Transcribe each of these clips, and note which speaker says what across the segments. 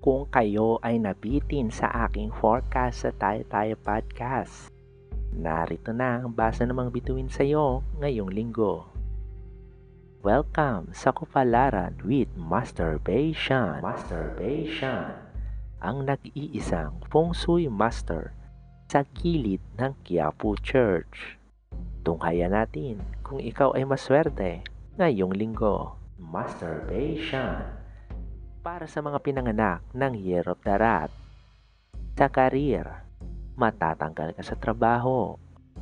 Speaker 1: kung kayo ay nabitin sa aking forecast sa Tayo Tayo Podcast. Narito na ang basa ng mga bituin sa iyo ngayong linggo. Welcome sa Kupalaran with Masturbation. Masturbation. Ang nag-iisang feng shui master sa gilid ng Quiapo Church. Tunghayan natin kung ikaw ay maswerte ngayong linggo. Masturbation para sa mga pinanganak ng Year of. Sa karir, matatanggal ka sa trabaho,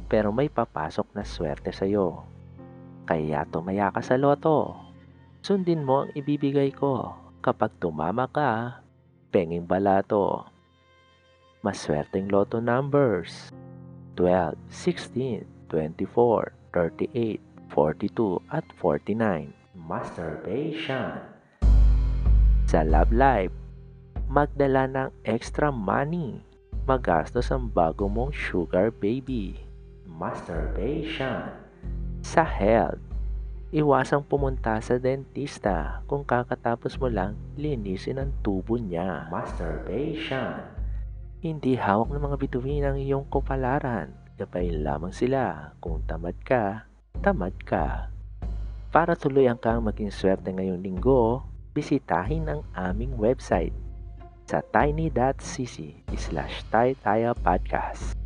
Speaker 1: pero may papasok na swerte sa iyo. Kaya tumaya ka sa loto. Sundin mo ang ibibigay ko. Kapag tumama ka, penging balato. Maswerteng loto numbers 12, 16, 24, 38, 42 at 49. Masturbation sa love life, magdala ng extra money. Magastos ang bago mong sugar baby. Masturbation. Sa health, iwasang pumunta sa dentista kung kakatapos mo lang linisin ang tubo niya. Masturbation. Hindi hawak ng mga bituin ang iyong kupalaran. Gabay lamang sila kung tamad ka, tamad ka. Para tuluyan kang maging swerte ngayong linggo, bisitahin ang aming website sa tiny.cc slash podcast.